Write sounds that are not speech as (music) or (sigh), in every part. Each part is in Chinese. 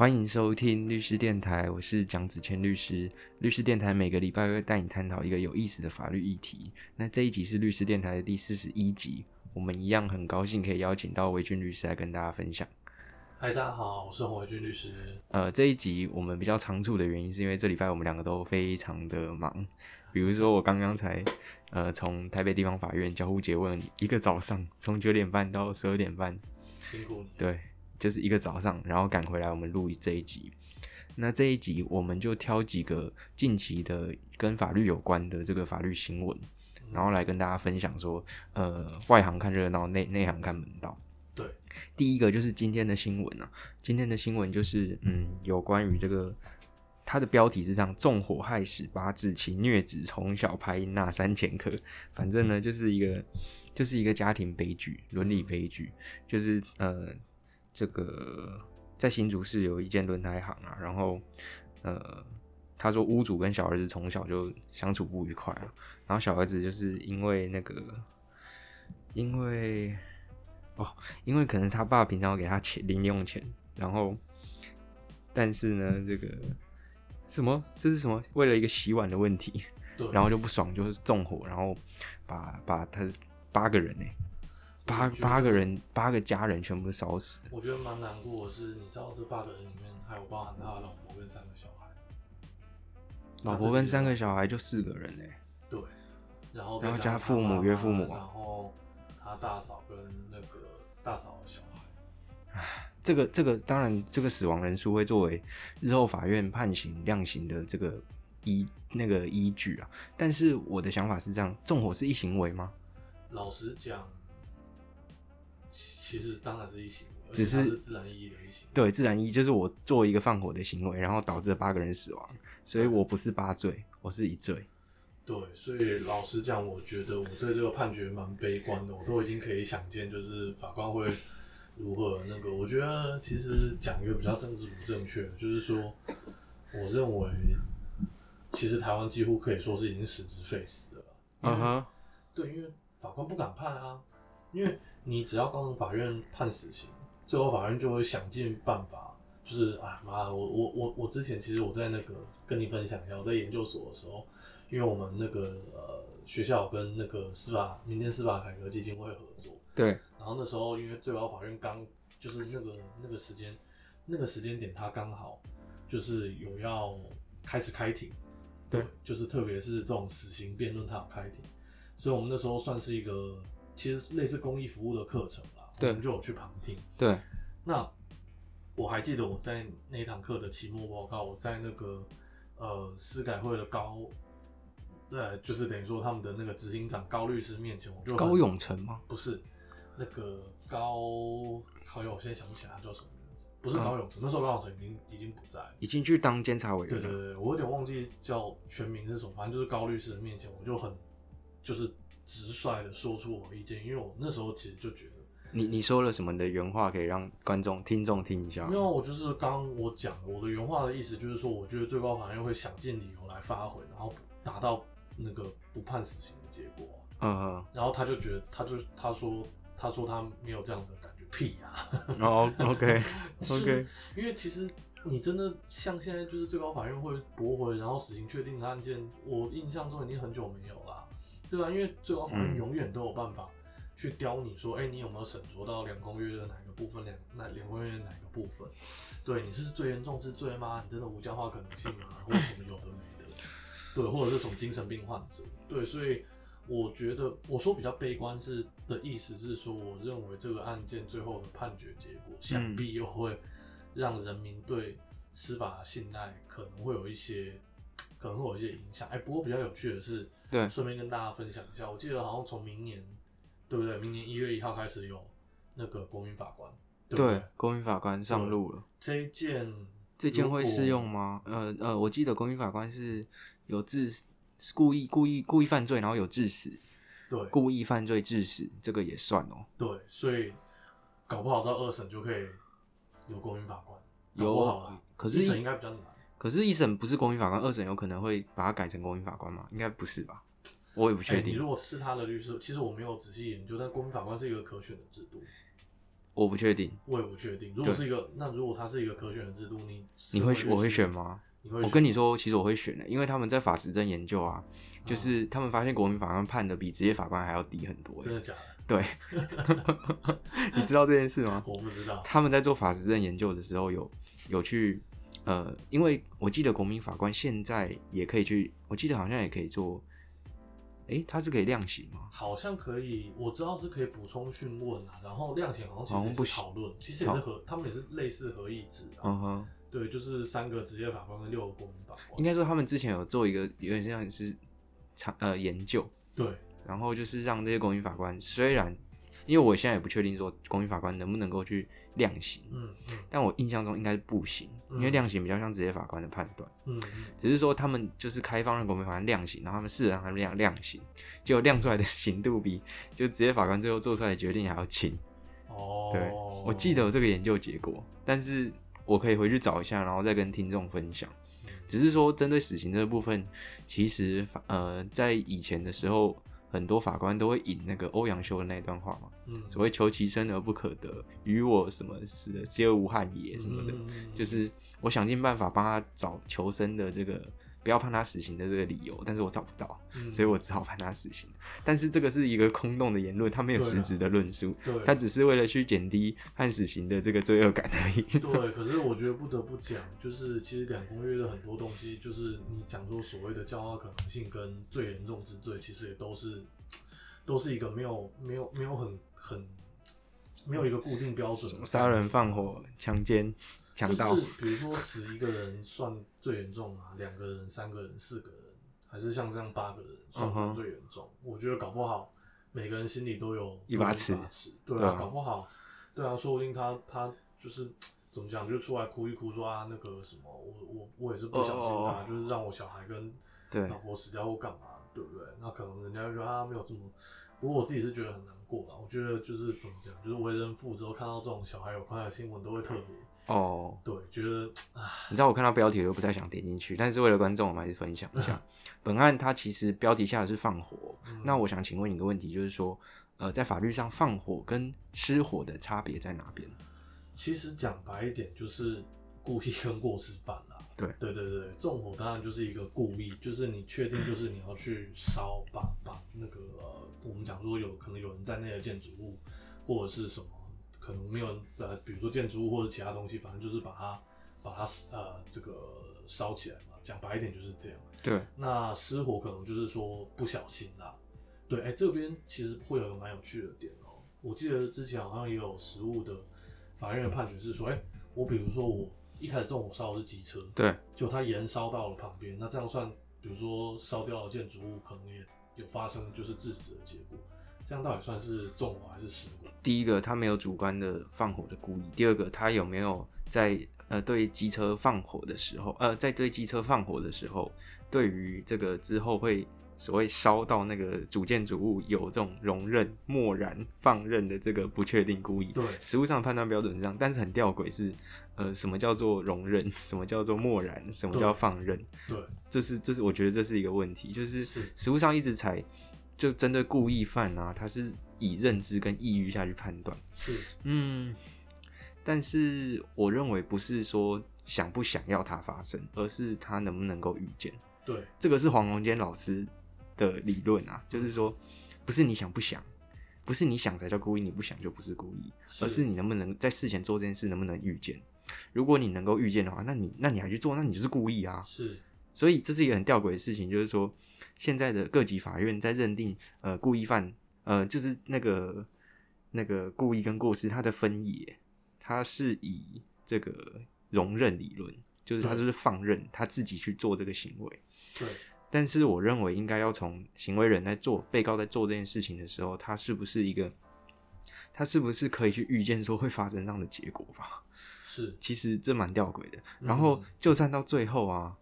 欢迎收听律师电台，我是蒋子谦律师。律师电台每个礼拜会带你探讨一个有意思的法律议题。那这一集是律师电台的第四十一集，我们一样很高兴可以邀请到维军律师来跟大家分享。嗨，大家好，我是洪维军律师。呃，这一集我们比较仓促的原因，是因为这礼拜我们两个都非常的忙。比如说，我刚刚才呃从台北地方法院交互诘问一个早上，从九点半到十二点半，辛苦你。对，就是一个早上，然后赶回来我们录这一集。那这一集我们就挑几个近期的跟法律有关的这个法律新闻，然后来跟大家分享说，呃，外行看热闹，内内行看门道。对，第一个就是今天的新闻啊，今天的新闻就是嗯，有关于这个。它的标题是这样：纵火害死八至情虐子，从小拍音那三千克。反正呢，就是一个，就是一个家庭悲剧，伦理悲剧。就是呃，这个在新竹市有一间轮胎行啊，然后呃，他说屋主跟小儿子从小就相处不愉快啊，然后小儿子就是因为那个，因为哦，因为可能他爸平常给他钱零用钱，然后但是呢，这个。什么？这是什么？为了一个洗碗的问题，然后就不爽，就是纵火，然后把把他八个人呢，八八个人，八个家人全部都烧死。我觉得蛮难过的是，你知道这八个人里面还有包含他的老婆跟三个小孩。老婆跟三个小孩就四个人呢。对，然后然后加父母、岳父母，然后他大嫂跟那个大嫂的小孩。唉。这个这个当然，这个死亡人数会作为日后法院判刑量刑的这个依那个依据啊。但是我的想法是这样：纵火是一行为吗？老实讲，其实当然是一起，只是自然意义的一行为。对，自然意义就是我做一个放火的行为，然后导致了八个人死亡，所以我不是八罪，我是一罪。对，所以老实讲，我觉得我对这个判决蛮悲观的。我都已经可以想见，就是法官会。如何那个？我觉得其实讲一个比较政治不正确，就是说，我认为其实台湾几乎可以说是已经实质废死了。嗯哼，对，因为法官不敢判啊，因为你只要高等法院判死刑，最后法院就会想尽办法，就是啊妈，我我我我之前其实我在那个跟你分享一下，我在研究所的时候，因为我们那个呃学校跟那个司法民间司法改革基金会合作。对。然后那时候，因为最高法院刚就是那个那个时间，那个时间点，他刚好就是有要开始开庭，对，就是特别是这种死刑辩论，他要开庭，所以我们那时候算是一个其实类似公益服务的课程啦，我们就有去旁听。对，那我还记得我在那一堂课的期末报告，我在那个呃司改会的高，呃，就是等于说他们的那个执行长高律师面前，我就高永成吗？不是。那个高好友，我现在想不起来他叫什么名字，不是高永成，那时候高永成已经已经不在，已经去当监察委员了。对对对，我有点忘记叫全名是什么，反正就是高律师的面前，我就很就是直率的说出我意见，因为我那时候其实就觉得，你你说了什么的原话，可以让观众听众听一下。没有，我就是刚我讲的，我的原话的意思就是说，我觉得最高法院会想尽理由来发回，然后达到那个不判死刑的结果。嗯嗯，然后他就觉得，他就他说。他说他没有这样的感觉，屁啊！哦，OK OK，(laughs) 因为其实你真的像现在就是最高法院会驳回，然后死刑确定的案件，我印象中已经很久没有了，对吧？因为最高法院永远都有办法去刁你说，哎，你有没有审酌到两公约的哪个部分，两那两公约的哪个部分？对，你是最严重之罪吗？你真的无教化可能性吗？或者什么有的没的？对，或者是什么精神病患者？对，所以。我觉得我说比较悲观是的意思是说，我认为这个案件最后的判决结果，想必又会让人民对司法信赖可能会有一些，可能会有一些影响。哎，不过比较有趣的是，对，顺便跟大家分享一下，我记得好像从明年，对不对？明年一月一号开始有那个国民法官，对，国民法官上路了。这一件，这件会适用吗？呃呃，我记得国民法官是有致死故意故意故意犯罪，然后有致死。对，故意犯罪致死，这个也算哦。对，所以搞不好到二审就可以有公民法官。有好了，可是一审应该比较难。可是，一审不是公民法官，二审有可能会把它改成公民法官吗？应该不是吧？我也不确定。你如果是他的律师，其实我没有仔细研究，但公民法官是一个可选的制度。我不确定，我也不确定。如果是一个，那如果它是一个可选的制度，你你会我会会选？吗？你会？我跟你，说，其实我会选的，因为他们在法实证研究啊，就是他们发现国民法官判的比职业法官还要低很多。真的假的？对，(laughs) (laughs) 你知道这件事吗？我不知道。他们在做法实证研究的时候，有有去呃，因为我记得国民法官现在也可以去，我记得好像也可以做，诶，他是可以量刑吗？好像可以，我知道是可以补充讯问啊，然后量刑好好像其实像不讨论，其实也是合，他们也是类似合议制啊。嗯哼，对，就是三个职业法官跟六个国民法官。应该说他们之前有做一个有点像是长呃研究，对，然后就是让这些国民法官，虽然因为我现在也不确定说公民法官能不能够去量刑，嗯嗯但我印象中应该是不行，因为嗯量刑比较像职业法官的判断。嗯嗯，只是说他们就是开放让国民法官量刑，然后他们试着让他们量量刑，结果量出来的刑度比就职业法官最后做出来的决定还要轻。哦，对，我记得有这个研究结果，但是我可以回去找一下，然后再跟听众分享。嗯只是说针对死刑这个部分，其实呃在以前的时候，很多法官都会引那个欧阳修的那一段话嘛，嗯，所谓求其生而不可得，与我什么死的皆无憾也什么的。就是我想尽办法帮他找求生的这个不要判他死刑的这个理由，但是我找不到，嗯所以我只好判他死刑。但是这个是一个空洞的言论，他没有实质的论述，对他只是为了去减低判死刑的这个罪恶感而已。对，可是我觉得不得不讲，就是其实两公约的很多东西，就是你讲说所谓的骄傲可能性跟最严重之罪，其实也都是 (tsk) 都是一个没有没有没有很很没有一个固定标准杀人、放火、强奸、强盗就，是比如说死一个人算最严重啊，两个人、三个人、四个人，还是像这样八个人算嗯哼最严重？我觉得搞不好每个人心里都有一把尺对啊，搞不好，对啊，说不定他他就是怎么讲，就出来哭一哭说啊那个什么，我我我也是不小心、啊哦就是让我小孩跟老婆死掉或干嘛，对不对？那可能人家就觉得他没有这么。不过我自己是觉得很难过吧，我觉得就是怎么讲，就是为人父之后看到这种小孩有快乐新闻都会特别哦。对，觉得你知道我看到标题我就不太想点进去，但是为了观众，我们还是分享一下。(laughs) 本案它其实标题下的是放火，嗯那我想请问你一个问题，就是说，呃，在法律上放火跟失火的差别在哪边？其实讲白一点，就是故意跟过失犯啦。对对对对，纵火当然就是一个故意，就是你确定就是你要去烧把把那个呃，我们讲说有可能有人在内的建筑物或者是什么，可能没有人在，比如说建筑物或者其他东西，反正就是把它把它呃这个烧起来嘛。讲白一点就是这样。对，那失火可能就是说不小心啦。对，哎、这边其实会有一个蛮有趣的点哦、我记得之前好像也有实物的法院的判决是说，哎、我比如说我一开始纵火烧的是机车，对，就它延烧到了旁边，那这样算，比如说烧掉了建筑物，可能也有发生就是致死的结果，这样到底算是纵火还是失火？第一个他没有主观的放火的故意，第二个他有没有在呃对机车放火的时候，呃在对机车放火的时候，对于这个之后会所谓烧到那个主建筑物有这种容忍、漠然、放任的这个不确定故意。对实物上的判断标准是这样，但是很吊诡是，呃，什么叫做容忍，什么叫做漠然，什么叫放任，对，这是这是我觉得这是一个问题，就是是实物上一直采就针对故意犯啊，他是以认知跟意欲下去判断，是，嗯，但是我认为不是说想不想要它发生，而是他能不能够预见，对，这个是黄荣坚老师的理论啊，就是说不是你想不想。不是你想才叫故意，你不想就不是故意，是而是你能不能在事前做这件事能不能预见。如果你能够预见的话，那你那你还去做，那你就是故意啊。是，所以这是一个很吊诡的事情，就是说，现在的各级法院在认定呃故意犯，呃就是那个那个故意跟过失，它的分野，它是以这个容忍理论，就是他对就是放任他自己去做这个行为。对，但是我认为应该要从行为人在做被告在做这件事情的时候，他是不是一个，他是不是可以去预见说会发生这样的结果吧？是，其实这蛮吊诡的。然后嗯就算到最后啊，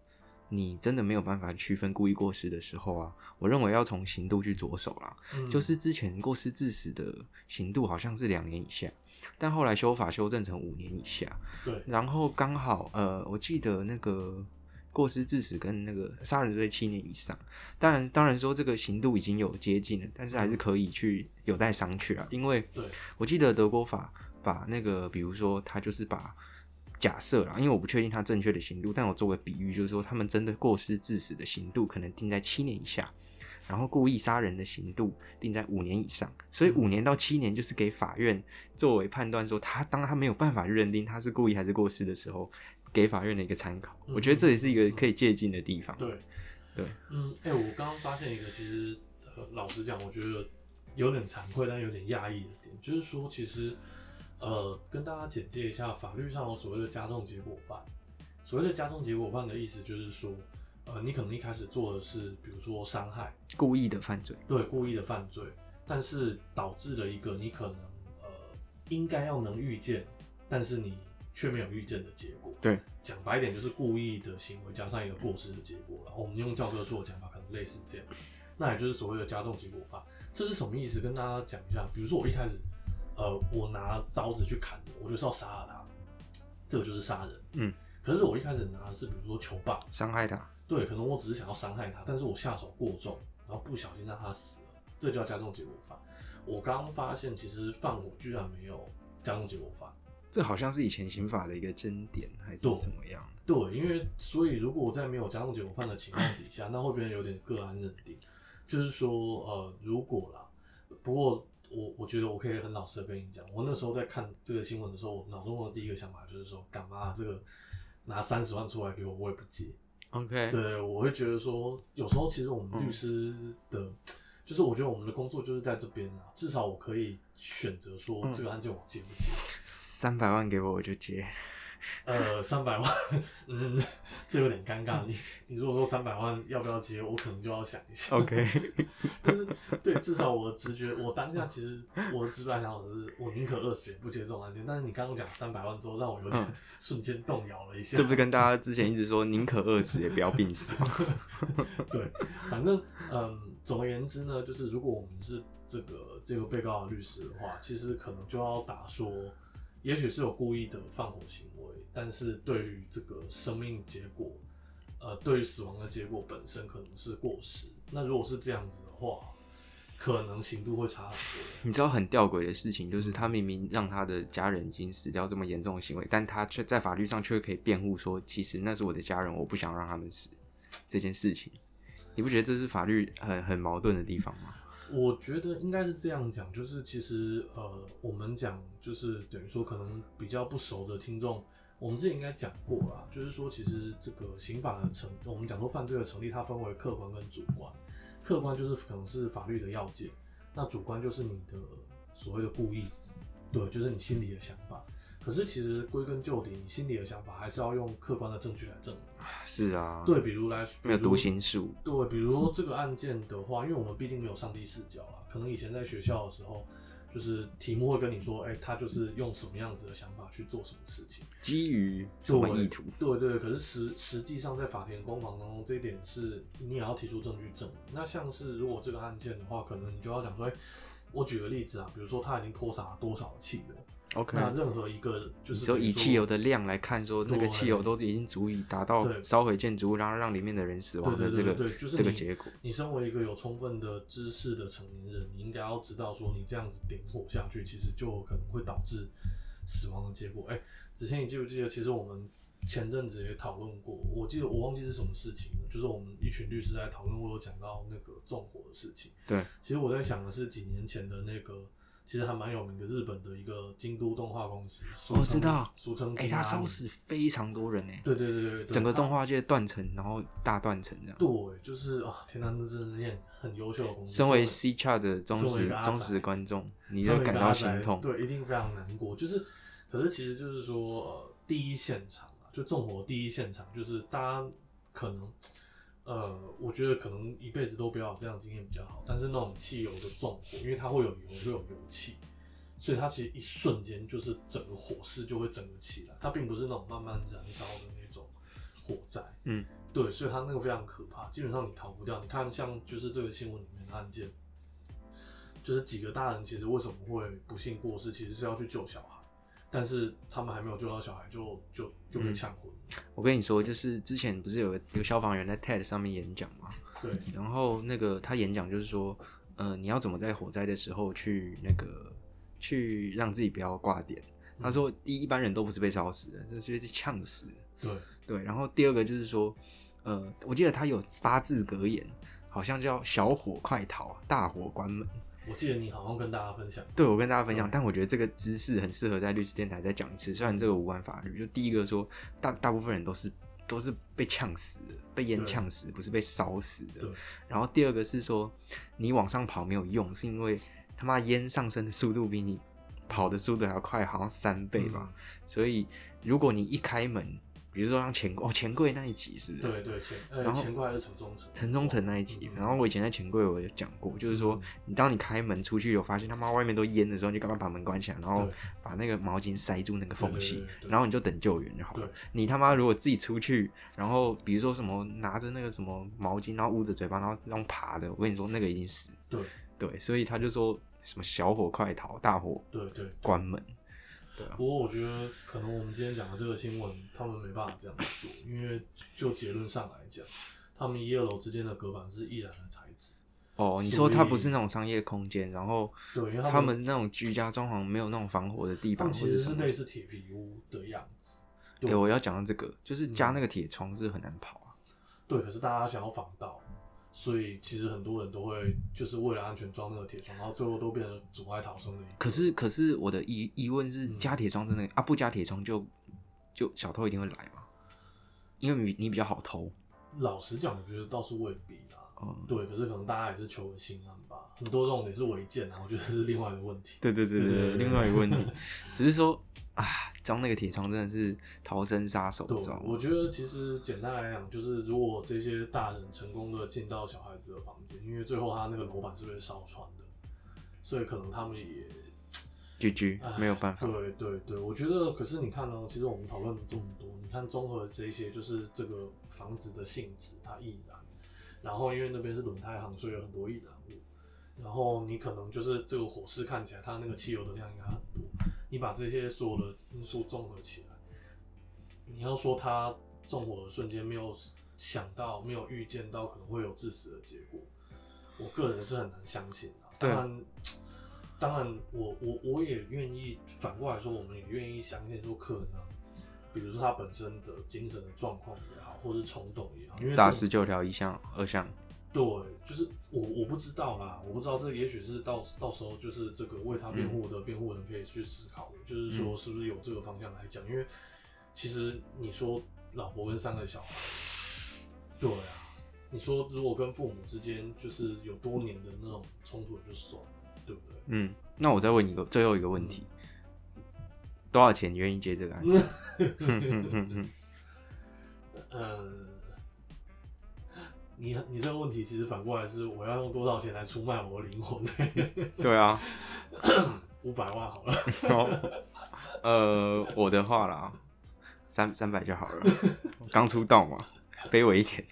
你真的没有办法区分故意过失的时候啊，我认为要从刑度去着手啦。嗯就是之前过失致死的刑度好像是两年以下，但后来修法修正成五年以下。对，然后刚好呃，我记得那个过失致死跟那个杀人罪七年以上，当然当然说这个刑度已经有接近了，但是还是可以去有待商榷啊，因为，我记得德国法把那个，比如说他就是把假设啦，因为我不确定它正确的刑度，但我做个比喻，就是说他们针对过失致死的刑度可能定在七年以下，然后故意杀人的刑度定在五年以上，所以五年到七年就是给法院作为判断说他当他没有办法认定他是故意还是过失的时候，给法院的一个参考。我觉得这也是一个可以借鉴的地方。对，对，嗯，哎、我刚刚发现一个，其实呃，老实讲，我觉得有点惭愧，但有点讶异的点，就是说，其实呃，跟大家简介一下，法律上有所谓的加重结果犯。所谓的加重结果犯的意思就是说，呃，你可能一开始做的是，比如说伤害，故意的犯罪，对，故意的犯罪，但是导致了一个你可能呃应该要能预见，但是你却没有预见的结果。对，讲白一点就是故意的行为加上一个过失的结果然后。我们用教科书的讲法，可能类似这样。那也就是所谓的加重结果犯，这是什么意思？跟大家讲一下。比如说我一开始，呃，我拿刀子去砍人，我就是要杀了他，这个就是杀人。嗯，可是我一开始拿的是比如说球棒，伤害他，对，可能我只是想要伤害他，但是我下手过重，然后不小心让他死了，这叫加重结果犯。我刚刚发现，其实放火居然没有加重结果犯。这好像是以前刑法的一个争点，还是怎么样？对，因为所以如果我在没有加重结果犯的情况底下，那会变得有点个案认定，就是说，呃，如果啦，不过我我觉得我可以很老实的跟你讲，我那时候在看这个新闻的时候，我脑中的第一个想法就是说，干嘛这个拿三十万出来给我，我也不接。OK，对，我会觉得说，有时候其实我们律嗯师的，就是我觉得我们的工作就是在这边啊，至少我可以选择说嗯这个案件我接不接。三百万给我我就接。呃，三百万，嗯，这有点尴尬。你你如果说三百万要不要接，我可能就要想一下。OK，(laughs) 但是对，至少我的直觉，我当下其实我的直白想法是，我宁可饿死也不接这种案件。但是你刚刚讲三百万之后，让我有点嗯瞬间动摇了一下。这不是跟大家之前一直说宁可饿死也不要病死吗？(laughs) 对，反正嗯，总而言之呢，就是如果我们是这个这个被告的律师的话，其实可能就要打说，也许是有故意的放火行为，但是对于这个生命结果，呃，对于死亡的结果本身可能是过失。那如果是这样子的话，可能刑度会差很多。你知道很吊诡的事情，就是他明明让他的家人已经死掉这么严重的行为，但他却在法律上却可以辩护说，其实那是我的家人，我不想让他们死这件事情。你不觉得这是法律很很矛盾的地方吗？我觉得应该是这样讲，就是其实呃，我们讲就是等于说可能比较不熟的听众，我们之前应该讲过啦，就是说其实这个刑法的成，我们讲说犯罪的成立，它分为客观跟主观，客观就是可能是法律的要件，那主观就是你的所谓的故意，对，就是你心里的想法。可是其实归根究底，你心里的想法还是要用客观的证据来证明。是啊，对，，比如来，没有读心术，对，比如说这个案件的话，因为我们毕竟没有上帝视角啦，可能以前在学校的时候，就是题目会跟你说，哎、他就是用什么样子的想法去做什么事情，基于什么意图？对对，可是实实际上在法庭攻防当中，这一点是你也要提出证据证明。那像是如果这个案件的话，可能你就要讲说，哎、我举个例子啊，比如说他已经泼洒了多少的汽油，OK，那任何一个就是说以汽油的量来看，说那个汽油都已经足以达到烧毁建筑物，然后让里面的人死亡的这个这个结果。你身为一个有充分的知识的成年人，你应该要知道说，你这样子点火下去，其实就可能会导致死亡的结果。哎、子谦，你记不记得？其实我们前阵子也讨论过，我记得我忘记是什么事情了，就是我们一群律师在讨论，我有讲到那个纵火的事情。对，其实我在想的是几年前的那个，其实还蛮有名的日本的一个京都动画公司，我知道哎、俗称京阿尼他烧死非常多人呢、对对对对对，整个动画界断层，然后大断层这样。对，就是啊，天哪，那真的是件很优秀的公司。身为 C 叉的忠身为一实忠实观众，你就感到心痛。对，一定非常难过。就是，可是其实就是说，呃，第一现场啊，就纵火第一现场，就是大家可能，呃，我觉得可能一辈子都不要有这样的经验比较好。但是那种汽油的纵火，因为它会有油，会有油气，所以它其实一瞬间就是整个火势就会整个起来，它并不是那种慢慢燃烧的那种火灾。嗯，对，所以它那个非常可怕，基本上你逃不掉。你看，像就是这个新闻里面的案件，就是几个大人其实为什么会不幸过世，其实是要去救小孩，但是他们还没有救到小孩就就就被嗯呛昏了。我跟你说，就是之前不是有个有个消防员在 TED 上面演讲嘛，对，然后那个他演讲就是说，呃，你要怎么在火灾的时候去那个去让自己不要挂点。他说，第一，一般人都不是被烧死的，这是被呛死的。对对，然后第二个就是说，呃，我记得他有八字格言，好像叫“小火快逃，大火关门”。我记得你好像跟大家分享，对我跟大家分享，但我觉得这个知识很适合在律师电台再讲一次。虽然这个无关法律，就第一个说，大大部分人都是都是被呛死的，被烟呛死，不是被烧死的。然后第二个是说，你往上跑没有用，是因为他妈烟上升的速度比你跑的速度还要快，好像三倍吧。所以如果你一开门，比如说像钱哦钱柜那一集是不是？对对钱，然后钱柜还是城中城？城中城那一集。然后我以前在钱柜我有讲过，就是说你当你开门出去有发现他妈外面都淹的时候，你就赶快把门关起来，然后把那个毛巾塞住那个缝隙，然后你就等救援就好了。你他妈如果自己出去，然后比如说什么拿着那个什么毛巾，然后捂着嘴巴，然后用爬的，我跟你说那个已经死。对对，所以他就说什么小火快逃，大火对对关门。不过我觉得可能我们今天讲的这个新闻，他们没办法这样做，因为就结论上来讲，他们一二楼之间的隔板是易燃的材质。哦，你说它不是那种商业空间，然后对，他们那种居家装潢没有那种防火的地板，其实是类似铁皮屋的样子。对，我要讲到这个，就是加那个铁窗是很难跑啊。对，可是大家想要防盗。所以其实很多人都会就是为了安全装那个铁窗，然后最后都变成阻碍逃生的。可是可是我的疑疑问是，加铁窗真的啊？不加铁窗就就小偷一定会来吗？因为你你比较好偷。老实讲，我觉得倒是未必啦。嗯，对，可是可能大家也是求个心安吧。很多这种也是违建啊，我觉得是另外一个问题。对对对对，另外一个问题，(laughs) 只是说啊，装那个铁窗真的是逃生杀手，对，我觉得其实简单来讲，就是如果这些大人成功的进到小孩子的房间，因为最后他那个楼板是被烧穿的，所以可能他们也居居没有办法。对对对，我觉得，可是你看呢，其实我们讨论了这么多，你看综合这些，就是这个房子的性质，它易燃，然后因为那边是轮胎行，所以有很多易燃物。然后你可能就是这个火势看起来，它那个汽油的量应该很多。你把这些所有的因素综合起来，你要说他纵火的瞬间没有想到、没有预见到可能会有致死的结果，我个人是很难相信的。当然，当然，我我我也愿意反过来说，我们也愿意相信说可能，比如说他本身的精神的状况也好，或是冲动也好，因为大十九条一项二项。对，就是我我不知道啦，我不知道这也许是到到时候就是这个为他辩护的辩护人可以去思考的，就是说是不是有这个方向来讲，因为其实你说老婆跟三个小孩，对啊，你说如果跟父母之间就是有多年的那种冲突就算了，对不对？嗯，那我再问一个最后一个问题，多少钱你愿意接这个案子？(laughs) 嗯。你你这个问题其实反过来是我要用多少钱来出卖我的灵魂？(laughs) 对啊，五百万好了。(laughs) 呃，我的话啦，三三百就好了。刚出道嘛，卑微一点。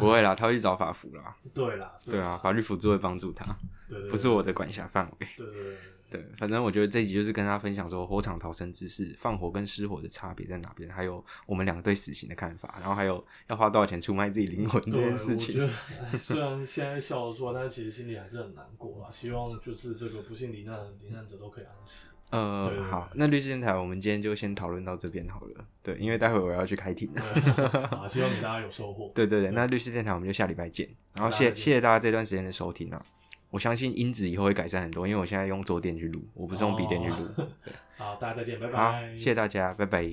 不会啦，他会去找法服啦。对啦，对啊，法律辅助会帮助他。对，不是我的管辖范围。对对对。对，反正我觉得这集就是跟大家分享说火场逃生知识，放火跟失火的差别在哪边，还有我们两个对死刑的看法，然后还有要花多少钱出卖自己灵魂这件事情。我觉得虽然现在笑得出来，但是其实心里还是很难过啊。希望就是这个不幸罹难罹难者都可以安息。呃，好，那律师电台我们今天就先讨论到这边好了。对，因为待会我要去开庭了。(laughs) 好，希望大家有收获。对对对，那律师电台我们就下礼拜见。然后谢谢谢大家这段时间的收听啊。我相信音质以后会改善很多，因为我现在用坐垫去录，我不是用笔电去录。(laughs) 好，大家再见，拜拜。好，谢谢大家，拜拜。